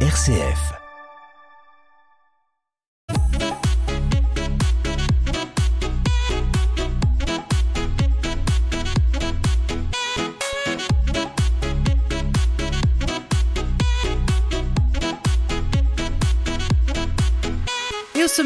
RCF.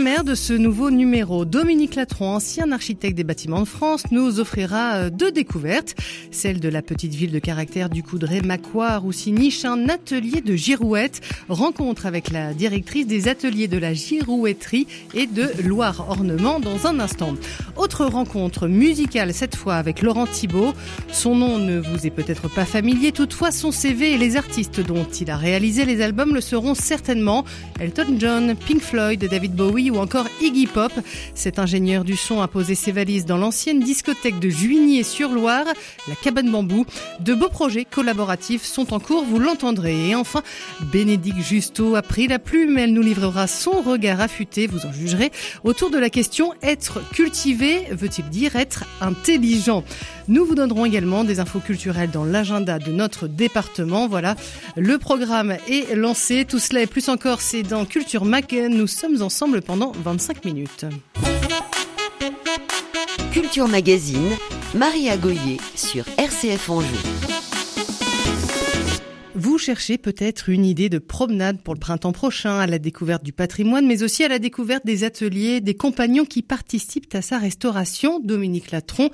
Sommaire de ce nouveau numéro, Dominique Latron, ancien architecte des bâtiments de France, nous offrira euh, deux découvertes. Celle de la petite ville de caractère du Coudray, Macquart, où s'y niche un atelier de girouette. Rencontre avec la directrice des ateliers de la girouetterie et de Loire Ornement dans un instant. Autre rencontre musicale, cette fois avec Laurent Thibault. Son nom ne vous est peut-être pas familier, toutefois son CV et les artistes dont il a réalisé les albums le seront certainement. Elton John, Pink Floyd, David Bowie, ou encore Iggy Pop. Cet ingénieur du son a posé ses valises dans l'ancienne discothèque de Juigné-sur-Loire, la Cabane Bambou. De beaux projets collaboratifs sont en cours, vous l'entendrez. Et enfin, Bénédicte Justo a pris la plume, elle nous livrera son regard affûté, vous en jugerez, autour de la question être cultivé veut-il dire être intelligent? Nous vous donnerons également des infos culturelles dans l'agenda de notre département. Voilà, le programme est lancé. Tout cela et plus encore, c'est dans Culture Mac. Nous sommes ensemble pendant 25 minutes. Culture Magazine, Maria Goyer sur RCF Anjou. Vous cherchez peut-être une idée de promenade pour le printemps prochain, à la découverte du patrimoine, mais aussi à la découverte des ateliers, des compagnons qui participent à sa restauration. Dominique Latron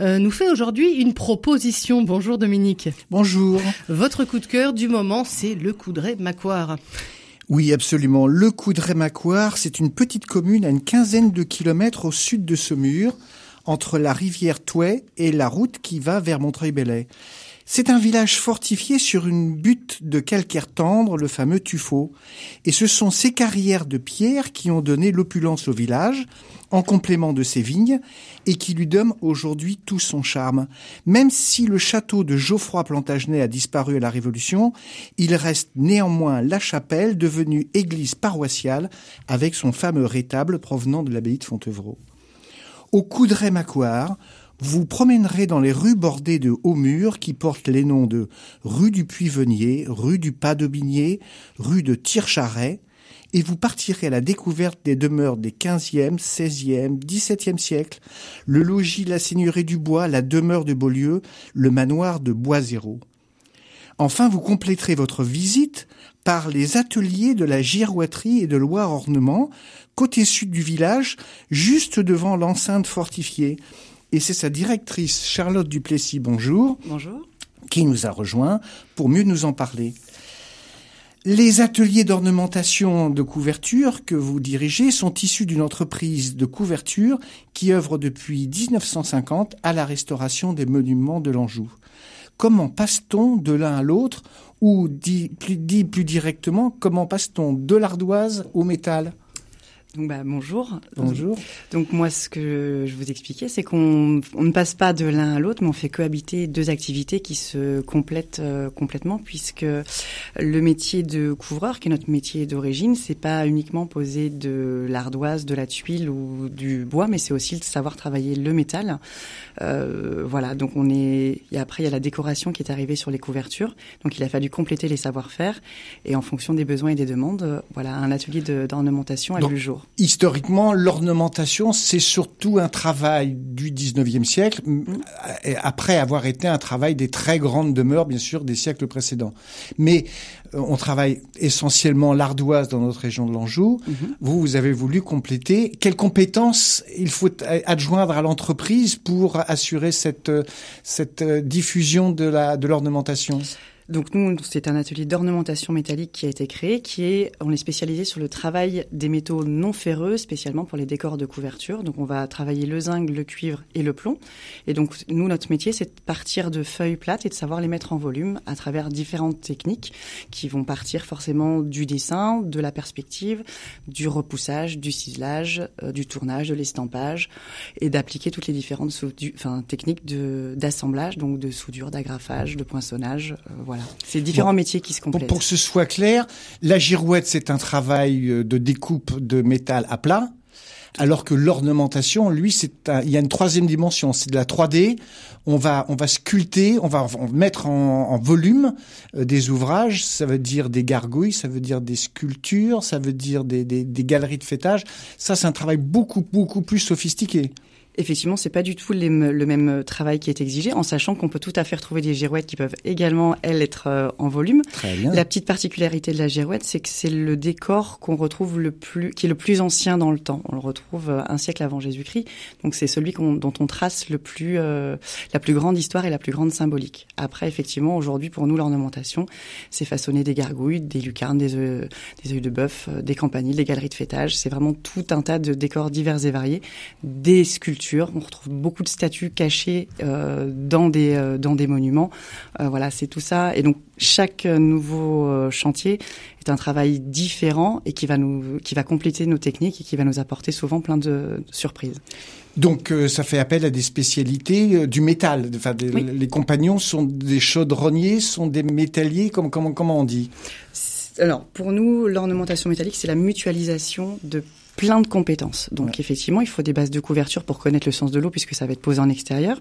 euh, nous fait aujourd'hui une proposition. Bonjour Dominique. Bonjour. Votre coup de cœur du moment, c'est le Coudray Macquart. Oui, absolument. Le Coudray-Macquart, c'est une petite commune à une quinzaine de kilomètres au sud de Saumur, entre la rivière Touet et la route qui va vers Montreuil-Bellay. C'est un village fortifié sur une butte de calcaire tendre, le fameux tuffeau. Et ce sont ces carrières de pierre qui ont donné l'opulence au village, en complément de ses vignes, et qui lui donnent aujourd'hui tout son charme. Même si le château de Geoffroy Plantagenet a disparu à la Révolution, il reste néanmoins la chapelle devenue église paroissiale avec son fameux rétable provenant de l'abbaye de Fontevraud. Au Coudray-Macquart, vous promènerez dans les rues bordées de hauts murs qui portent les noms de rue du Puy-Venier, rue du Pas-d'Aubigné, rue de Tircharet, et vous partirez à la découverte des demeures des 15e, 16e, 17e siècles, le logis la seigneurie du Bois, la demeure de Beaulieu, le manoir de Bois-Zéro. Enfin, vous compléterez votre visite par les ateliers de la girouetterie et de Loire Ornement, côté sud du village, juste devant l'enceinte fortifiée et c'est sa directrice Charlotte Duplessis, bonjour. Bonjour. Qui nous a rejoint pour mieux nous en parler. Les ateliers d'ornementation de couverture que vous dirigez sont issus d'une entreprise de couverture qui œuvre depuis 1950 à la restauration des monuments de l'Anjou. Comment passe-t-on de l'un à l'autre ou dit plus, dit plus directement, comment passe-t-on de l'ardoise au métal? Donc bah, bonjour. Bonjour. Donc moi ce que je vous expliquais c'est qu'on on ne passe pas de l'un à l'autre mais on fait cohabiter deux activités qui se complètent euh, complètement puisque le métier de couvreur qui est notre métier d'origine c'est pas uniquement poser de l'ardoise, de la tuile ou du bois mais c'est aussi de savoir travailler le métal. Euh, voilà donc on est et après il y a la décoration qui est arrivée sur les couvertures donc il a fallu compléter les savoir-faire et en fonction des besoins et des demandes voilà un atelier d'ornementation a vu le jour. Historiquement, l'ornementation, c'est surtout un travail du 19e siècle, mm. après avoir été un travail des très grandes demeures, bien sûr, des siècles précédents. Mais euh, on travaille essentiellement l'ardoise dans notre région de l'Anjou. Mm-hmm. Vous, vous avez voulu compléter. Quelles compétences il faut adjoindre à l'entreprise pour assurer cette, euh, cette euh, diffusion de la de l'ornementation? Donc nous, c'est un atelier d'ornementation métallique qui a été créé, qui est, on est spécialisé sur le travail des métaux non ferreux, spécialement pour les décors de couverture. Donc on va travailler le zinc, le cuivre et le plomb. Et donc nous, notre métier, c'est de partir de feuilles plates et de savoir les mettre en volume à travers différentes techniques qui vont partir forcément du dessin, de la perspective, du repoussage, du ciselage, euh, du tournage, de l'estampage et d'appliquer toutes les différentes enfin, techniques d'assemblage, donc de soudure, d'agrafage, de poinçonnage. Euh, voilà, c'est différents métiers qui se complètent. Pour, que ce soit clair, la girouette, c'est un travail euh, de découpe de métal à plat Alors que l'ornementation, lui, c'est il y a une troisième dimension, c'est de la 3D. On va, on va sculpter, on va mettre en, volume euh, des ouvrages. Ça veut dire des gargouilles, ça veut dire des sculptures, ça veut dire des, des, des galeries de fêtage. Ça, c'est un travail beaucoup, beaucoup plus sophistiqué. Effectivement, c'est pas du tout le même travail qui est exigé, en sachant qu'on peut tout à fait retrouver des girouettes qui peuvent également, elles, être euh, en volume. Très bien. La petite particularité de la girouette, c'est que c'est le décor qu'on retrouve le plus, qui est le plus ancien dans le temps. On le retrouve euh, un siècle avant Jésus-Christ. Donc c'est celui dont on trace le plus, euh, la plus grande histoire et la plus grande symbolique. Après, effectivement, aujourd'hui, pour nous, l'ornementation, c'est façonner des gargouilles, des lucarnes, des œufs, des œufs de bœuf, des campaniles, des galeries de fêtage. C'est vraiment tout un tas de décors divers et variés, des sculptures on retrouve beaucoup de statues cachées euh, dans des euh, dans des monuments. Euh, voilà, c'est tout ça. Et donc chaque nouveau chantier est un travail différent et qui va nous qui va compléter nos techniques et qui va nous apporter souvent plein de, surprises. Donc ça fait appel à des spécialités du métal. Enfin, les compagnons sont des chaudronniers, sont des métalliers. Comment comment comment on dit? Alors pour nous, l'ornementation métallique, c'est la mutualisation de plein de compétences. Donc effectivement, il faut des bases de couverture pour connaître le sens de l'eau puisque ça va être posé en extérieur.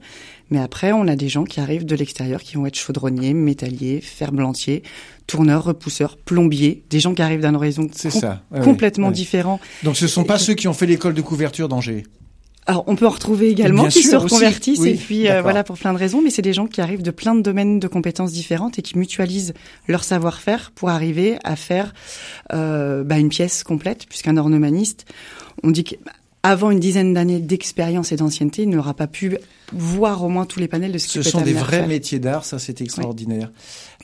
Mais après, on a des gens qui arrivent de l'extérieur qui vont être chaudronniers, métalliers, ferblantiers, tourneurs, repousseurs, plombiers, des gens qui arrivent d'un horizon complètement différent. Donc ce ne sont pas ceux qui ont fait l'école de couverture d'Angers. Alors, on peut en retrouver également qui se reconvertissent et puis euh, voilà pour plein de raisons, mais c'est des gens qui arrivent de plein de domaines de compétences différentes et qui mutualisent leur savoir-faire pour arriver à faire euh, bah, une pièce complète, puisqu'un ornemaniste, on dit qu'avant une dizaine d'années d'expérience et d'ancienneté, il n'aura pas pu voir au moins tous les panels de ce qui Ce sont des vrais métiers d'art, ça c'est extraordinaire.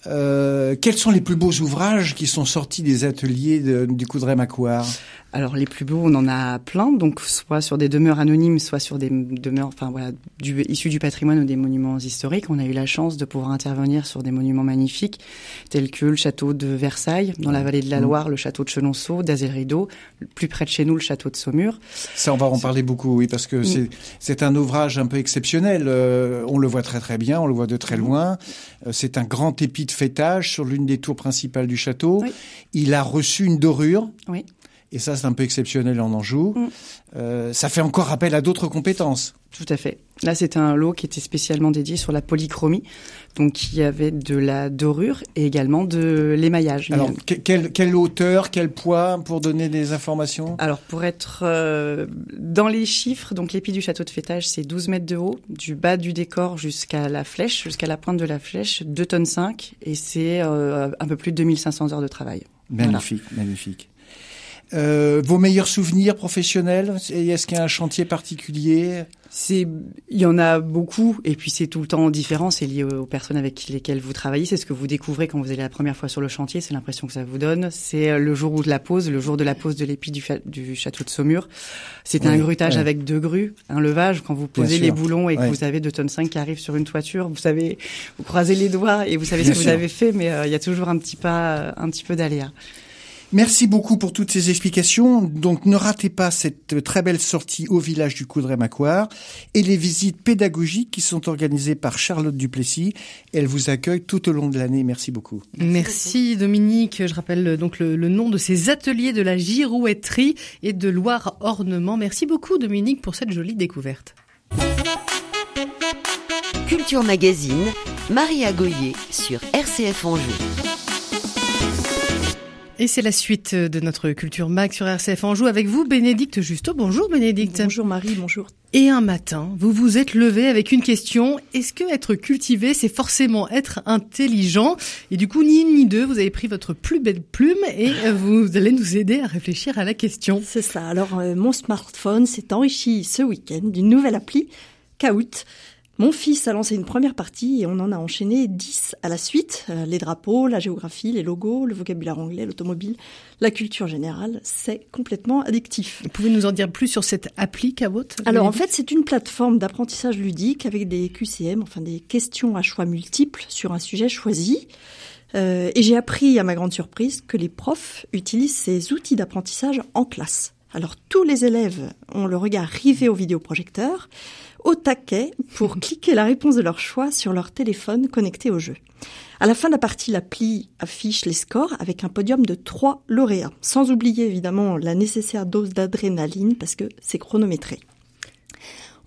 Euh, quels sont les plus beaux ouvrages qui sont sortis des ateliers du Coudray-Macquart? Alors les plus beaux, on en a plein, donc soit sur des demeures anonymes, soit sur des demeures, enfin voilà, du, issues du patrimoine ou des monuments historiques. On a eu la chance de pouvoir intervenir sur des monuments magnifiques, tels que le château de Versailles, dans la vallée de la mmh. Loire, le château de Chenonceau, d'Azerido, plus près de chez nous, le château de Saumur. Ça, on va en parler beaucoup, oui, parce que mmh. c'est un ouvrage un peu exceptionnel. Euh, on le voit très très bien, on le voit de très mmh. loin. Euh, c'est un grand épi de fêtage sur l'une des tours principales du château. Il a reçu une dorure. Oui. Et ça, c'est un peu exceptionnel en Anjou. Mm. Euh, ça fait encore appel à d'autres compétences. Tout à fait. Là, c'était un lot qui était spécialement dédié sur la polychromie, donc il y avait de la dorure et également de l'émaillage. Alors, quelle, hauteur, quel poids pour donner des informations? Alors, pour être euh, dans les chiffres, donc l'épi du château de fêtage, c'est 12 mètres de haut, du bas du décor jusqu'à la flèche, jusqu'à la pointe de la flèche, 2 tonnes 5, et c'est euh, un peu plus de 2500 heures de travail. Magnifique, magnifique. Euh, vos meilleurs souvenirs professionnels Est-ce qu'il y a un chantier particulier? C'est, il y en a beaucoup, et puis c'est tout le temps différent. C'est lié aux personnes avec lesquelles vous travaillez. C'est ce que vous découvrez quand vous allez la première fois sur le chantier. C'est l'impression que ça vous donne. C'est euh, le jour où de la pose, le jour de la pose de l'épi du, du, château de Saumur. C'est un grutage avec deux grues, un levage. Quand vous posez les boulons et que vous avez deux tonnes 5 qui arrivent sur une toiture, vous savez, vous croisez les doigts et vous savez ce que vous avez fait, mais euh, il y a toujours un petit pas, un petit peu d'aléa. Merci beaucoup pour toutes ces explications. Donc ne ratez pas cette très belle sortie au village du Coudray-Macquart et les visites pédagogiques qui sont organisées par Charlotte Duplessis. Elle vous accueille tout au long de l'année. Merci beaucoup. Merci, Dominique. Je rappelle donc le, le, nom de ces ateliers de la girouetterie et de Loire Ornement. Merci beaucoup Dominique pour cette jolie découverte. Culture Magazine, Maria Goyer sur RCF Anjou. Et c'est la suite de notre Culture Mag sur RCF Anjou avec vous, Bénédicte Justo. Bonjour Bénédicte. Bonjour Marie, bonjour. Et un matin, vous vous êtes levé avec une question. Est-ce que être cultivé, c'est forcément être intelligent? Et du coup, ni une ni deux, vous avez pris votre plus belle plume et vous allez nous aider à réfléchir à la question. C'est ça. Alors, euh, mon smartphone s'est enrichi ce week-end d'une nouvelle appli, Kahoot. Mon fils a lancé une première partie et on en a enchaîné dix à la suite. Euh, les drapeaux, la géographie, les logos, le vocabulaire anglais, l'automobile, la culture générale. C'est complètement addictif. Vous pouvez nous en dire plus sur cette appli Kahoot Alors en fait, c'est une plateforme d'apprentissage ludique avec des QCM, enfin des questions à choix multiples sur un sujet choisi. Euh, et j'ai appris à ma grande surprise que les profs utilisent ces outils d'apprentissage en classe. Alors tous les élèves ont le regard rivé au vidéoprojecteur au taquet pour cliquer la réponse de leur choix sur leur téléphone connecté au jeu. À la fin de la partie, l'appli affiche les scores avec un podium de trois lauréats, sans oublier évidemment la nécessaire dose d'adrénaline parce que c'est chronométré.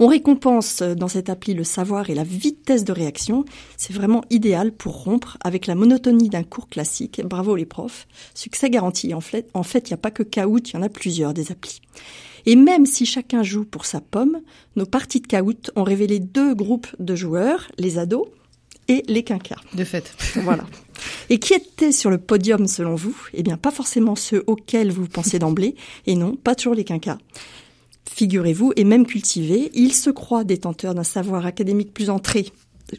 On récompense dans cette appli le savoir et la vitesse de réaction. C'est vraiment idéal pour rompre avec la monotonie d'un cours classique. Bravo les profs. Succès garanti. En fait, en fait, il n'y a pas que Kahoot, il y en a plusieurs des applis. Et même si chacun joue pour sa pomme, nos parties de Kahoot ont révélé deux groupes de joueurs, les ados et les quinquas. De fait. Voilà. Et qui étaient sur le podium selon vous? Eh bien, pas forcément ceux auxquels vous pensiez d'emblée, et non, pas toujours les quinquas figurez-vous, et même cultivés, ils se croient détenteurs d'un savoir académique plus entré,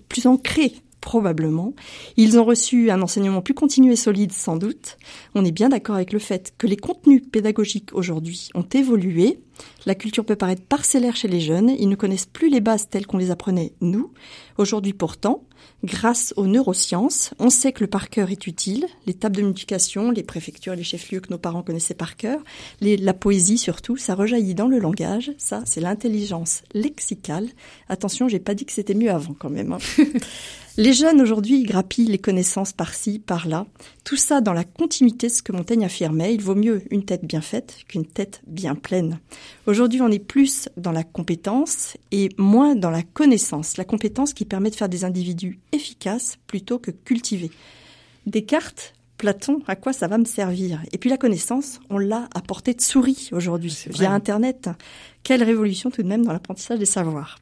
plus ancré probablement. Ils ont reçu un enseignement plus continu et solide sans doute. On est bien d'accord avec le fait que les contenus pédagogiques aujourd'hui ont évolué. La culture peut paraître parcellaire chez les jeunes. Ils ne connaissent plus les bases telles qu'on les apprenait nous. Aujourd'hui pourtant, grâce aux neurosciences, on sait que le par cœur est utile. Les tables de multiplication, les préfectures, les chefs-lieux que nos parents connaissaient par cœur, la poésie surtout, ça rejaillit dans le langage. Ça, c'est l'intelligence lexicale. Attention, j'ai pas dit que c'était mieux avant quand même. Hein. Les jeunes aujourd'hui grappillent les connaissances par-ci, par-là. Tout ça dans la continuité de ce que Montaigne affirmait. Il vaut mieux une tête bien faite qu'une tête bien pleine. Aujourd'hui, on est plus dans la compétence et moins dans la connaissance. La compétence qui permet de faire des individus efficaces plutôt que cultivés. Descartes, Platon, à quoi ça va me servir? Et puis la connaissance, on l'a à portée de souris aujourd'hui, via Internet. Quelle révolution tout de même dans l'apprentissage des savoirs.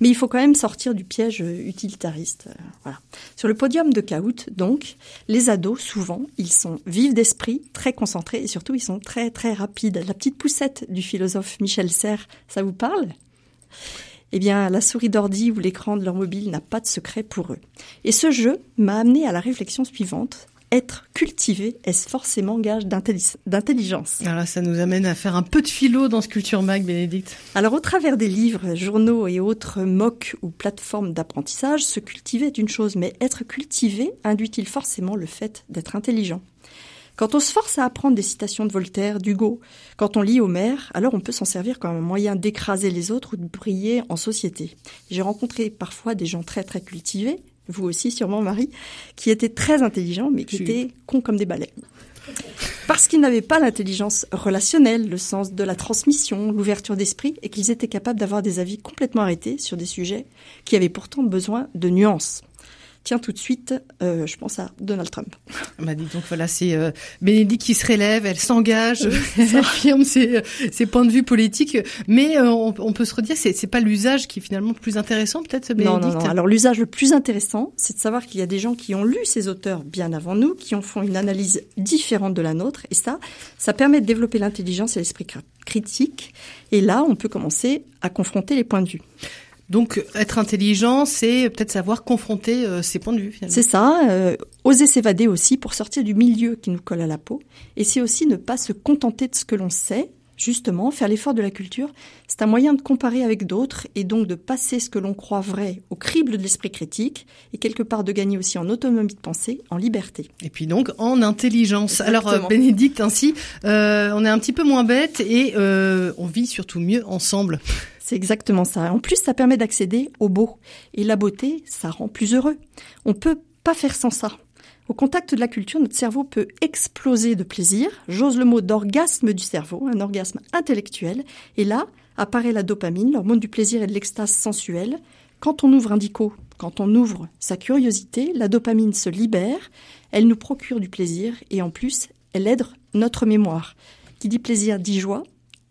Mais il faut quand même sortir du piège utilitariste. Euh. Sur le podium de Kahoot, donc, les ados, souvent, ils sont vifs d'esprit, très concentrés et surtout, ils sont très, très rapides. La petite poussette du philosophe Michel Serres, ça vous parle? Eh bien, la souris d'ordi ou l'écran de leur mobile n'a pas de secret pour eux. Et ce jeu m'a amené à la réflexion suivante être cultivé, est-ce forcément gage d'intelligence? Alors ça nous amène à faire un peu de philo dans ce Culture Mag, Bénédicte. Alors au travers des livres, journaux et autres mocs ou plateformes d'apprentissage, se cultiver est une chose, mais être cultivé induit-il forcément le fait d'être intelligent? Quand on se force à apprendre des citations de Voltaire, d'Hugo, quand on lit Homère, alors on peut s'en servir comme un moyen d'écraser les autres ou de briller en société. J'ai rencontré parfois des gens très très cultivés, vous aussi sûrement Marie, qui étaient très intelligents mais qui étaient cons comme des balais. Parce qu'ils n'avaient pas l'intelligence relationnelle, le sens de la transmission, l'ouverture d'esprit, et qu'ils étaient capables d'avoir des avis complètement arrêtés sur des sujets qui avaient pourtant besoin de nuances. Tiens, tout de suite, euh, je pense à Donald Trump. Bah dis donc voilà, c'est euh, Bénédicte qui se relève, elle s'engage, elle affirme ses, ses, points de vue politiques, mais euh, on, on, peut se redire, c'est c'est pas l'usage qui est finalement le plus intéressant peut-être, Bénédicte. Non, non, non. Alors l'usage le plus intéressant, c'est de savoir qu'il y a des gens qui ont lu ces auteurs bien avant nous, qui en font une analyse différente de la nôtre, et ça, ça permet de développer l'intelligence et l'esprit critique. Et là, on peut commencer à confronter les points de vue. Donc être intelligent, c'est peut-être savoir confronter euh, ses points de vue. C'est ça, euh, oser s'évader aussi pour sortir du milieu qui nous colle à la peau. Et c'est aussi ne pas se contenter de ce que l'on sait, justement, faire l'effort de la culture. C'est un moyen de comparer avec d'autres et donc de passer ce que l'on croit vrai au crible de l'esprit critique et quelque part de gagner aussi en autonomie de pensée, en liberté. Et puis donc en intelligence. Alors euh, Bénédicte, ainsi, on est un petit peu moins bête et on vit surtout mieux ensemble. C'est exactement ça. En plus, ça permet d'accéder au beau. Et la beauté, ça rend plus heureux. On peut pas faire sans ça. Au contact de la culture, notre cerveau peut exploser de plaisir. J'ose le mot d'orgasme du cerveau, un orgasme intellectuel. Et là, apparaît la dopamine, l'hormone du plaisir et de l'extase sensuelle. Quand on ouvre un dico, quand on ouvre sa curiosité, la dopamine se libère, elle nous procure du plaisir et en plus, elle aide notre mémoire. Qui dit plaisir dit joie.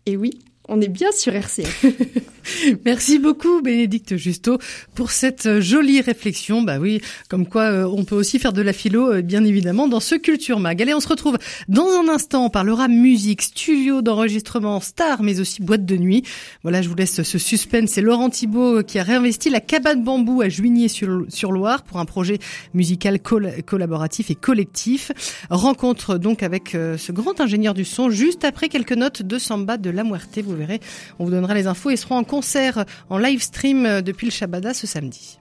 Et oui, on est bien sur RCF. Merci beaucoup Bénédicte Justo pour cette euh, jolie réflexion. Bah oui, comme quoi euh, on peut aussi faire de la philo euh, bien évidemment dans ce Culture Mag. Allez, on se retrouve dans un instant, on parlera musique, studio d'enregistrement, star mais aussi boîte de nuit. Voilà, je vous laisse ce suspense. C'est Laurent Thibault qui a réinvesti la cabane bambou à Juigné-sur-Loire pour un projet musical collaboratif et collectif. Rencontre donc avec ce grand ingénieur du son juste après quelques notes de samba de la Muerte. Verrez, on vous donnera les infos et seront en concert en live stream depuis le Shabada ce samedi.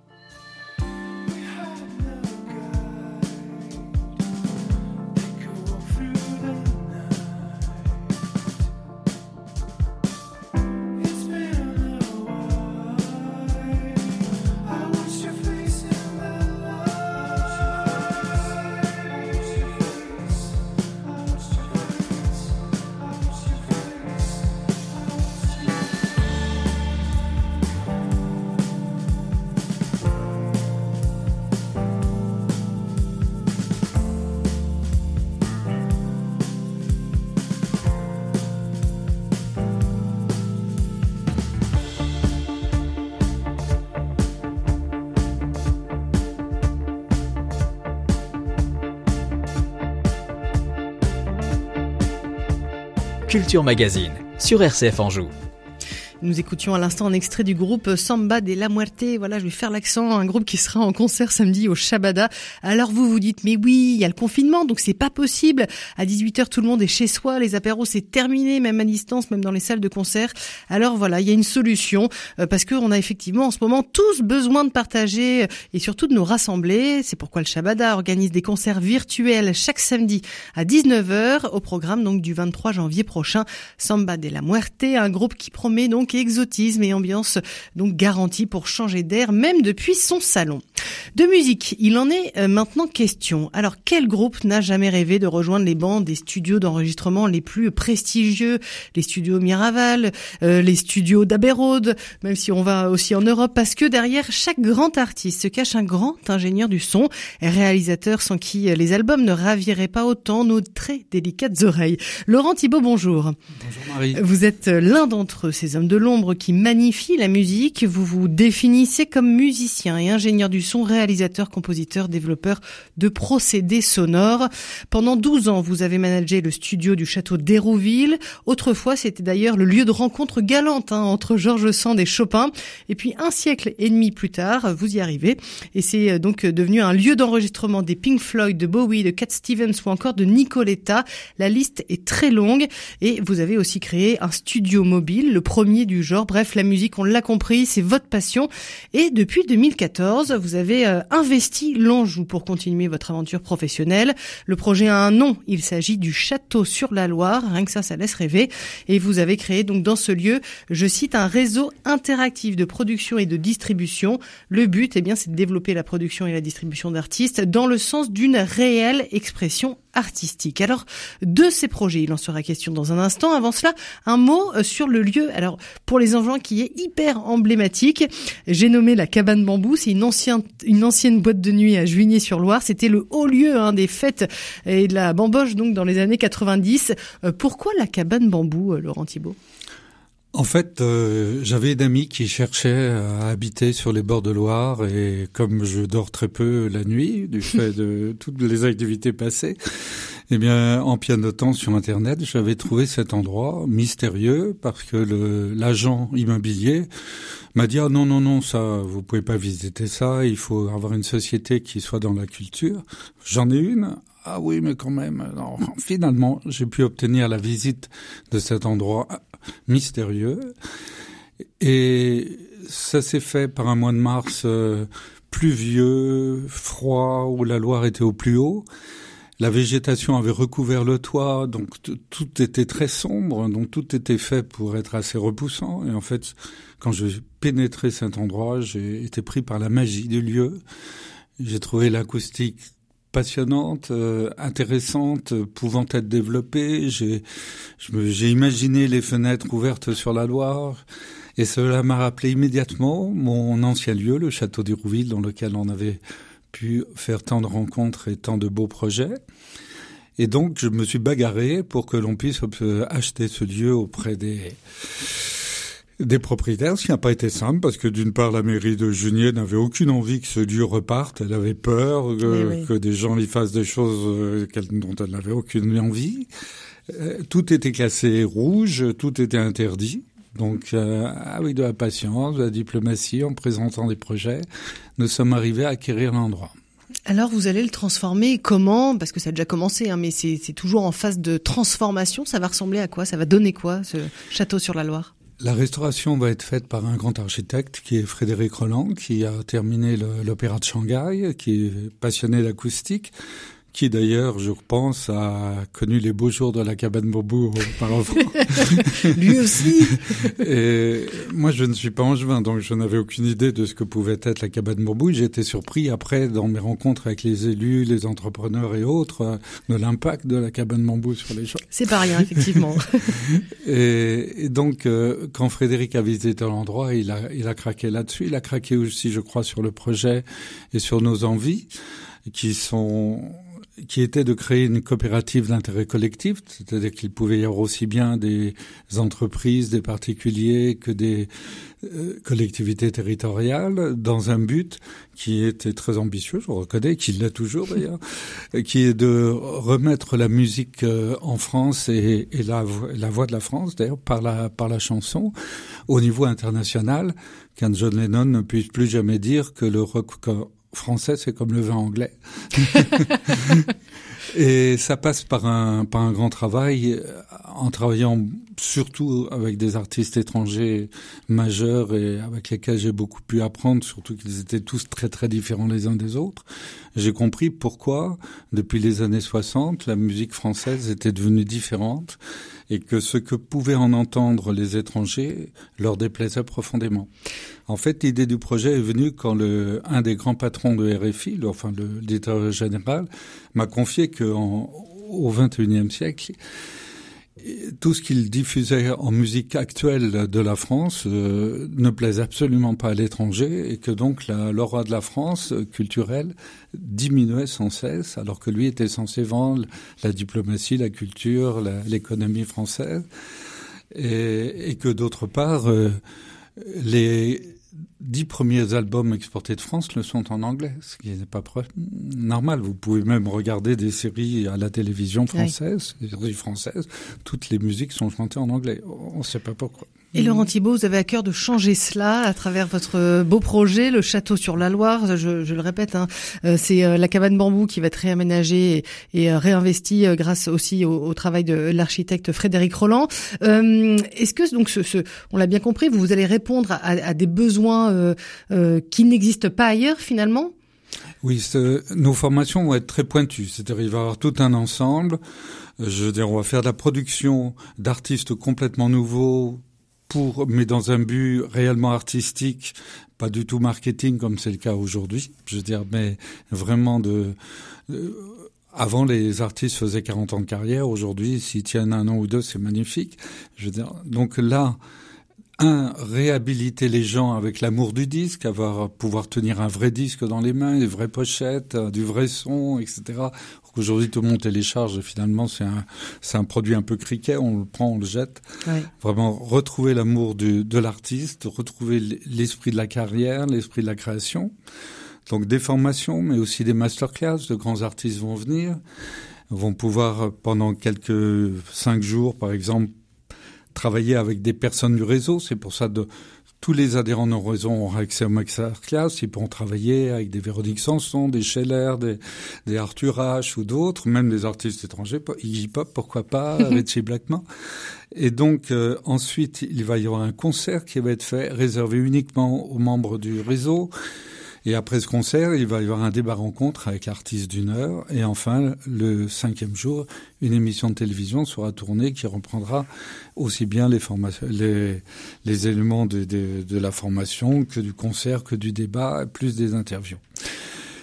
Culture Magazine sur RCF Anjou. Nous écoutions à l'instant un extrait du groupe Samba de la Muerte. Voilà, je vais faire l'accent. Un groupe qui sera en concert samedi au Shabada. Alors vous vous dites, mais oui, il y a le confinement, donc c'est pas possible. À 18h, tout le monde est chez soi. Les apéros, c'est terminé, même à distance, même dans les salles de concert. Alors voilà, il y a une solution euh, parce qu'on a effectivement en ce moment tous besoin de partager euh, et surtout de nous rassembler. C'est pourquoi le Shabada organise des concerts virtuels chaque samedi à 19h au programme donc du 23 janvier prochain. Samba de la Muerte, un groupe qui promet donc exotisme et ambiance donc garantie pour changer d'air même depuis son salon. De musique, il en est euh, maintenant question. Alors quel groupe n'a jamais rêvé de rejoindre les bancs des studios d'enregistrement les plus prestigieux, les studios Miraval, euh, les studios d'Abbey même si on va aussi en Europe parce que derrière chaque grand artiste se cache un grand ingénieur du son, réalisateur sans qui euh, les albums ne raviraient pas autant nos très délicates oreilles. Laurent Thibault, bonjour. Bonjour Marie. Vous êtes l'un d'entre eux, ces hommes de l'ombre qui magnifie la musique. Vous vous définissez comme musicien et ingénieur du son, réalisateur, compositeur, développeur de procédés sonores. Pendant 12 ans, vous avez managé le studio du château d'Hérouville. Autrefois, c'était d'ailleurs le lieu de rencontre galante hein, entre Georges Sand et Chopin. Et puis un siècle et demi plus tard, vous y arrivez. Et c'est euh, donc devenu un lieu d'enregistrement des Pink Floyd, de Bowie, de Cat Stevens ou encore de Nicoletta. La liste est très longue. Et vous avez aussi créé un studio mobile, le premier du genre Bref, la musique, on l'a compris, c'est votre passion. Et depuis 2014, vous avez euh, investi l'Anjou pour continuer votre aventure professionnelle. Le projet a un nom. Il s'agit du Château sur la Loire. Rien que ça, ça laisse rêver. Et vous avez créé donc dans ce lieu, je cite, un réseau interactif de production et de distribution. Le but, eh bien, c'est de développer la production et la distribution d'artistes dans le sens d'une réelle expression artistique. Alors, de ces projets, il en sera question dans un instant. Avant cela, un mot euh, sur le lieu. Alors, pour les enfants, qui est hyper emblématique, j'ai nommé la cabane bambou. C'est une ancienne, une ancienne boîte de nuit à Juigné-sur-Loire. C'était le haut lieu hein, des fêtes et de la bamboche, donc dans les années 90. Euh, pourquoi la cabane bambou, euh, Laurent Thibault? En fait, euh, j'avais d'amis qui cherchaient à habiter sur les bords de Loire et comme je dors très peu la nuit du fait de toutes les activités passées, eh bien, en pianotant sur Internet, j'avais trouvé cet endroit mystérieux parce que l'agent immobilier m'a dit ah non non non ça vous pouvez pas visiter ça, il faut avoir une société qui soit dans la culture. J'en ai une. Ah oui, mais quand même. Non. Finalement, j'ai pu obtenir la visite de cet endroit mystérieux. Et ça s'est fait par un mois de mars euh, pluvieux, froid, où la Loire était au plus haut. La végétation avait recouvert le toit, donc tout était très sombre, donc tout était fait pour être assez repoussant. Et en fait, quand j'ai pénétré cet endroit, j'ai été pris par la magie du lieu. J'ai trouvé l'acoustique passionnante, euh, intéressante, pouvant être développée. J'ai, j'ai imaginé les fenêtres ouvertes sur la Loire. Et cela m'a rappelé immédiatement mon ancien lieu, le château d'Hérouville, dans lequel on avait pu faire tant de rencontres et tant de beaux projets. Et donc, je me suis bagarré pour que l'on puisse euh, acheter ce lieu auprès des, des propriétaires, ce qui n'a pas été simple parce que d'une part la mairie de Junier n'avait aucune envie que ce lieu reparte, elle avait peur que, des gens y fassent des choses euh, dont elle n'avait aucune envie. Euh, tout était classé rouge, tout était interdit. Donc, euh, avec de la patience, de la diplomatie, en présentant des projets, nous sommes arrivés à acquérir l'endroit. Alors vous allez le transformer comment? Parce que ça a déjà commencé, hein, mais c'est toujours en phase de transformation. Ça va ressembler à quoi? Ça va donner quoi ce château sur la Loire? La restauration va être faite par un grand architecte qui est Frédéric Roland, qui a terminé l'opéra de Shanghai, qui est passionné d'acoustique, qui d'ailleurs, je pense, a connu les beaux jours de la cabane Bobo auparavant. Lui aussi. Et moi, je ne suis pas angevin, donc je n'avais aucune idée de ce que pouvait être la cabane Bobo. J'ai été surpris après, dans mes rencontres avec les élus, les entrepreneurs et autres, de l'impact de la cabane bambou sur les gens. C'est pas rien, effectivement. et, donc, euh, quand Frédéric a visité l'endroit, il a, il a craqué là-dessus. Il a craqué aussi, je crois, sur le projet et sur nos envies qui sont qui était de créer une coopérative d'intérêt collectif, c'est-à-dire qu'il pouvait y avoir aussi bien des entreprises, des particuliers que des euh, collectivités territoriales dans un but qui était très ambitieux, je reconnais, qu'il l'a toujours d'ailleurs, qui est de remettre la musique euh, en France et, et la, la, voix de la France, d'ailleurs, par la, par la chanson, au niveau international, qu'un John Lennon ne puisse plus jamais dire que le rock français, c'est comme le vin anglais. et ça passe par un, par un grand travail, euh, en travaillant surtout avec des artistes étrangers majeurs et avec lesquels j'ai beaucoup pu apprendre, surtout qu'ils étaient tous très très différents les uns des autres. J'ai compris pourquoi, depuis les années 60, la musique française était devenue différente et que ce que pouvaient en entendre les étrangers leur déplaisait profondément. En fait, l'idée du projet est venue quand le, un des grands patrons de RFI, enfin le directeur général, m'a confié qu'au XXIe siècle, tout ce qu'il diffusait en musique actuelle de la France euh, ne plaisait absolument pas à l'étranger et que donc l'aura de la France euh, culturelle diminuait sans cesse alors que lui était censé vendre la diplomatie, la culture, l'économie française. Et, et, que d'autre part euh, les dix premiers albums exportés de France le sont en anglais, ce qui n'est pas normal. Vous pouvez même regarder des séries à la télévision française, des séries françaises, toutes les musiques sont chantées en anglais. On ne sait pas pourquoi. Et Laurent Thibault, vous avez à cœur de changer cela à travers votre beau projet, le château sur la Loire. Je, je le répète, hein, euh, c'est euh, la cabane bambou qui va être réaménagée et, et euh, réinvestie grâce aussi au, au travail de l'architecte Frédéric Roland. Euh, Est-ce que donc, ce, ce on l'a bien compris, vous, vous allez répondre à, à des besoins euh, qui n'existent pas ailleurs finalement? Oui, nos formations vont être très pointues. C'est-à-dire, il va y avoir tout un ensemble. Je veux dire, on va faire de la production d'artistes complètement nouveaux, pour, mais dans un but réellement artistique, pas du tout marketing comme c'est le cas aujourd'hui. Je veux dire, mais vraiment de, avant, les artistes faisaient 40 ans de carrière. Aujourd'hui, s'ils tiennent un an ou deux, c'est magnifique. Je veux dire, donc là, un, réhabiliter les gens avec l'amour du disque, avoir pouvoir tenir un vrai disque dans les mains, des vraies pochettes, du vrai son, etc. Aujourd'hui, tout le monde télécharge et finalement, c'est un, c'est un produit un peu criquet. On le prend, on le jette. Vraiment retrouver l'amour de l'artiste, retrouver l'esprit de la carrière, l'esprit de la création. Donc des formations, mais aussi des masterclass. De grands artistes vont venir, vont pouvoir pendant quelques cinq jours, par exemple, travailler avec des personnes du réseau. C'est pour ça de tous les adhérents de nos réseaux ont accès au masterclass. Ils pourront travailler avec des Véronique Sanson, des Scheller, des, des Arthur H ou d'autres, même des artistes étrangers, Iggy Pop, pourquoi pas, Richie Blackman. Et donc euh, ensuite, il va y avoir un concert qui va être fait, réservé uniquement aux membres du réseau. Et après ce concert, il va y avoir un débat rencontre avec l'artiste d'une heure. Et enfin, le cinquième jour, une émission de télévision sera tournée qui reprendra aussi bien les, les, les éléments de, de, de la formation que du concert, que du débat, plus des interviews.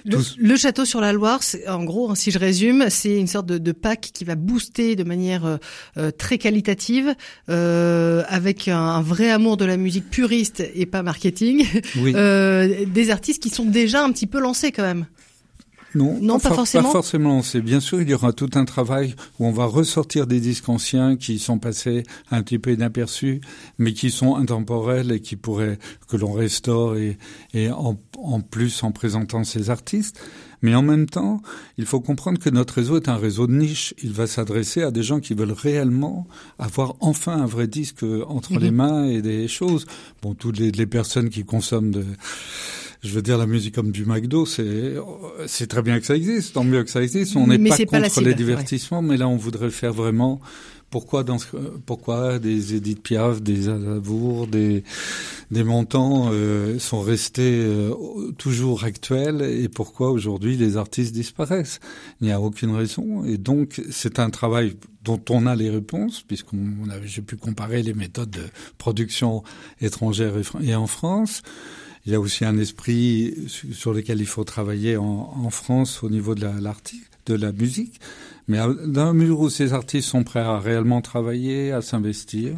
Le, château sur la Loire, en gros, hein, si je résume, c'est une sorte de, de, pack qui va booster de manière euh, euh, très qualitative, euh, avec un, vrai amour de la musique puriste et pas marketing, euh, des artistes qui sont déjà un petit peu lancés quand même. Non, non pas, forcément. Pas forcément. C'est bien sûr, il y aura tout un travail où on va ressortir des disques anciens qui sont passés un petit peu inaperçus, mais qui sont intemporels et qui pourraient que l'on restaure et, et en, en plus en présentant ces artistes. Mais en même temps, il faut comprendre que notre réseau est un réseau de niche. Il va s'adresser à des gens qui veulent réellement avoir enfin un vrai disque entre les mhm. mains et des choses. Bon, toutes les, les personnes qui consomment de je veux dire, la musique comme du McDo, c'est c'est très bien que ça existe, tant mieux que ça existe. On n'est pas contre les divertissements, mais là, on voudrait faire vraiment. Pourquoi dans pourquoi des Edith Piaf, des Aznavour, des des montants euh, sont restés euh, toujours actuels et pourquoi aujourd'hui les artistes disparaissent? Il n'y a aucune raison et donc c'est un travail dont on a les réponses puisqu'on a j'ai pu comparer les méthodes de production étrangère et en France. Il y a aussi un esprit sur lequel il faut travailler en, France au niveau de la, de la musique. Mais dans la mesure où ces artistes sont prêts à réellement travailler, à s'investir,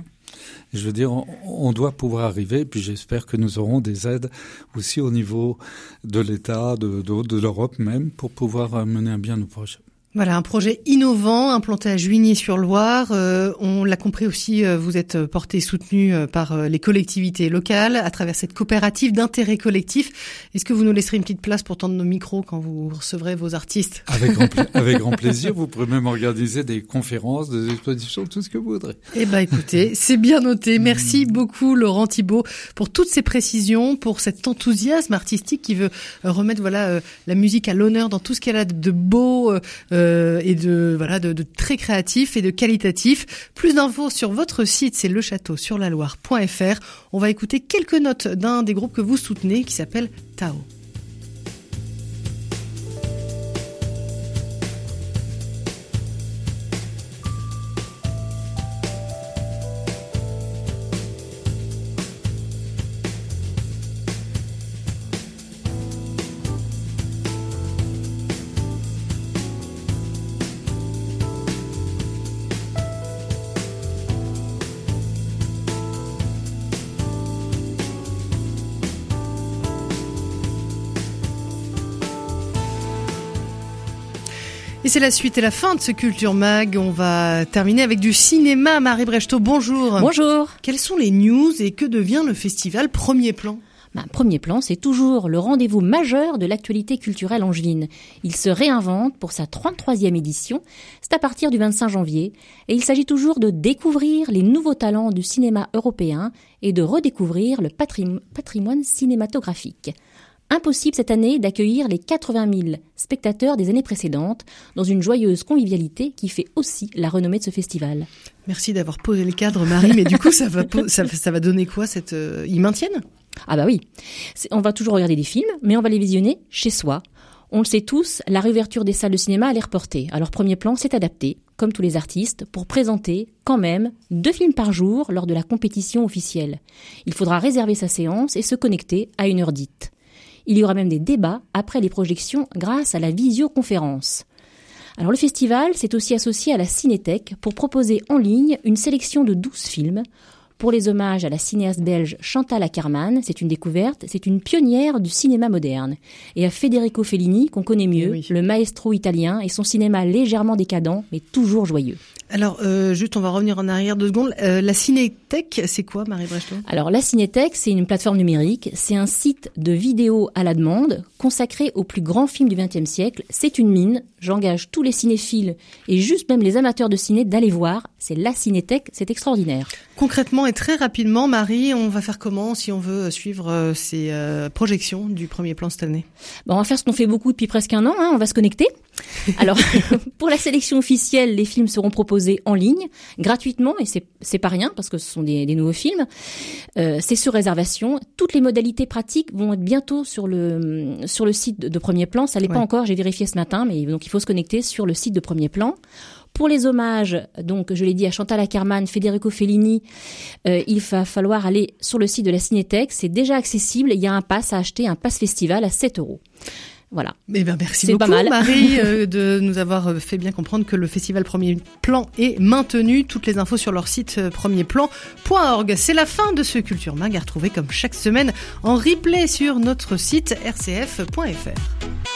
je veux dire, on, doit pouvoir arriver, puis j'espère que nous aurons des aides aussi au niveau de l'État, de, de, de l'Europe même, pour pouvoir mener à bien nos projets. Voilà, un projet innovant implanté à Juigny-sur-Loire. Euh, on l'a compris aussi, euh, vous êtes porté et soutenu euh, par les collectivités locales à travers cette coopérative d'intérêt collectif. Est-ce que vous nous laisserez une petite place pour tendre nos micros quand vous recevrez vos artistes? Avec grand, avec grand plaisir. Vous pourrez même organiser des conférences, des expositions, tout ce que vous voudrez. Eh ben, écoutez, c'est bien noté. Merci beaucoup, Laurent Thibault, pour toutes ces précisions, pour cet enthousiasme artistique qui veut remettre voilà la musique à l'honneur dans tout ce qu'elle a de beau. Euh, et de voilà de, très créatif et de qualitatif. Plus d'infos sur votre site, c'est loire.fr On va écouter quelques notes d'un des groupes que vous soutenez qui s'appelle Tao. Et c'est la suite et la fin de ce Culture Mag. On va terminer avec du cinéma. Marie Brechtot, bonjour. Bonjour. Quelles sont les news et que devient le festival Premier Plan? Ben, Premier Plan, c'est toujours le rendez-vous majeur de l'actualité culturelle angevine. Il se réinvente pour sa 33e édition. C'est à partir du 25 janvier. Et il s'agit toujours de découvrir les nouveaux talents du cinéma européen et de redécouvrir le patrimoine cinématographique impossible cette année d'accueillir les 80 000 spectateurs des années précédentes dans une joyeuse convivialité qui fait aussi la renommée de ce festival. Merci d'avoir posé le cadre, Marie. Mais du coup, ça va, ça, va donner quoi cette euh, Ils maintiennent? Ah bah oui. On va toujours regarder des films, mais on va les visionner chez soi. On le sait tous, la réouverture des salles de cinéma allait reporter. Alors premier plan, s'est adapté, comme tous les artistes, pour présenter quand même deux films par jour lors de la compétition officielle. Il faudra réserver sa séance et se connecter à une heure dite. Il y aura même des débats après les projections grâce à la visioconférence. Alors le festival s'est aussi associé à la Cinétech pour proposer en ligne une sélection de 12 films pour les hommages à la cinéaste belge Chantal Ackermann. C'est une découverte, c'est une pionnière du cinéma moderne. Et à Federico Fellini, qu'on connaît mieux, le maestro italien et son cinéma légèrement décadent, mais toujours joyeux. Alors, euh, juste, on va revenir en arrière deux secondes. Euh, la Cinétech, c'est quoi, Marie Brechton Alors, la Cinétech, c'est une plateforme numérique. C'est un site de vidéos à la demande consacré aux plus grands films du XXe siècle. C'est une mine. J'engage tous les cinéphiles et juste même les amateurs de ciné d'aller voir. C'est la Cinétech. C'est extraordinaire. Concrètement et très rapidement, Marie, on va faire comment si on veut suivre euh, ces euh, projections du premier plan cette année? Bon, On va faire ce qu'on fait beaucoup depuis presque un an. Hein. On va se connecter. Alors, pour la sélection officielle, les films seront proposés en ligne, gratuitement, et c'est pas rien parce que ce sont des, des nouveaux films. Euh, c'est sur réservation. Toutes les modalités pratiques vont être bientôt sur le sur le site de, Premier Plan. Ça l'est pas encore, j'ai vérifié ce matin, mais donc il faut se connecter sur le site de Premier Plan. Pour les hommages, donc je l'ai dit à Chantal Ackerman, Federico Fellini, euh, il va falloir aller sur le site de la Cinétech. C'est déjà accessible. Il y a un pass à acheter, un pass festival à 7 euros. Voilà. Eh ben merci beaucoup, Marie, euh, de nous avoir euh, fait bien comprendre que le festival Premier Plan est maintenu. Toutes les infos sur leur site premierplan.org. C'est la fin de ce Culture Mag à retrouver comme chaque semaine en replay sur notre site rcf.fr.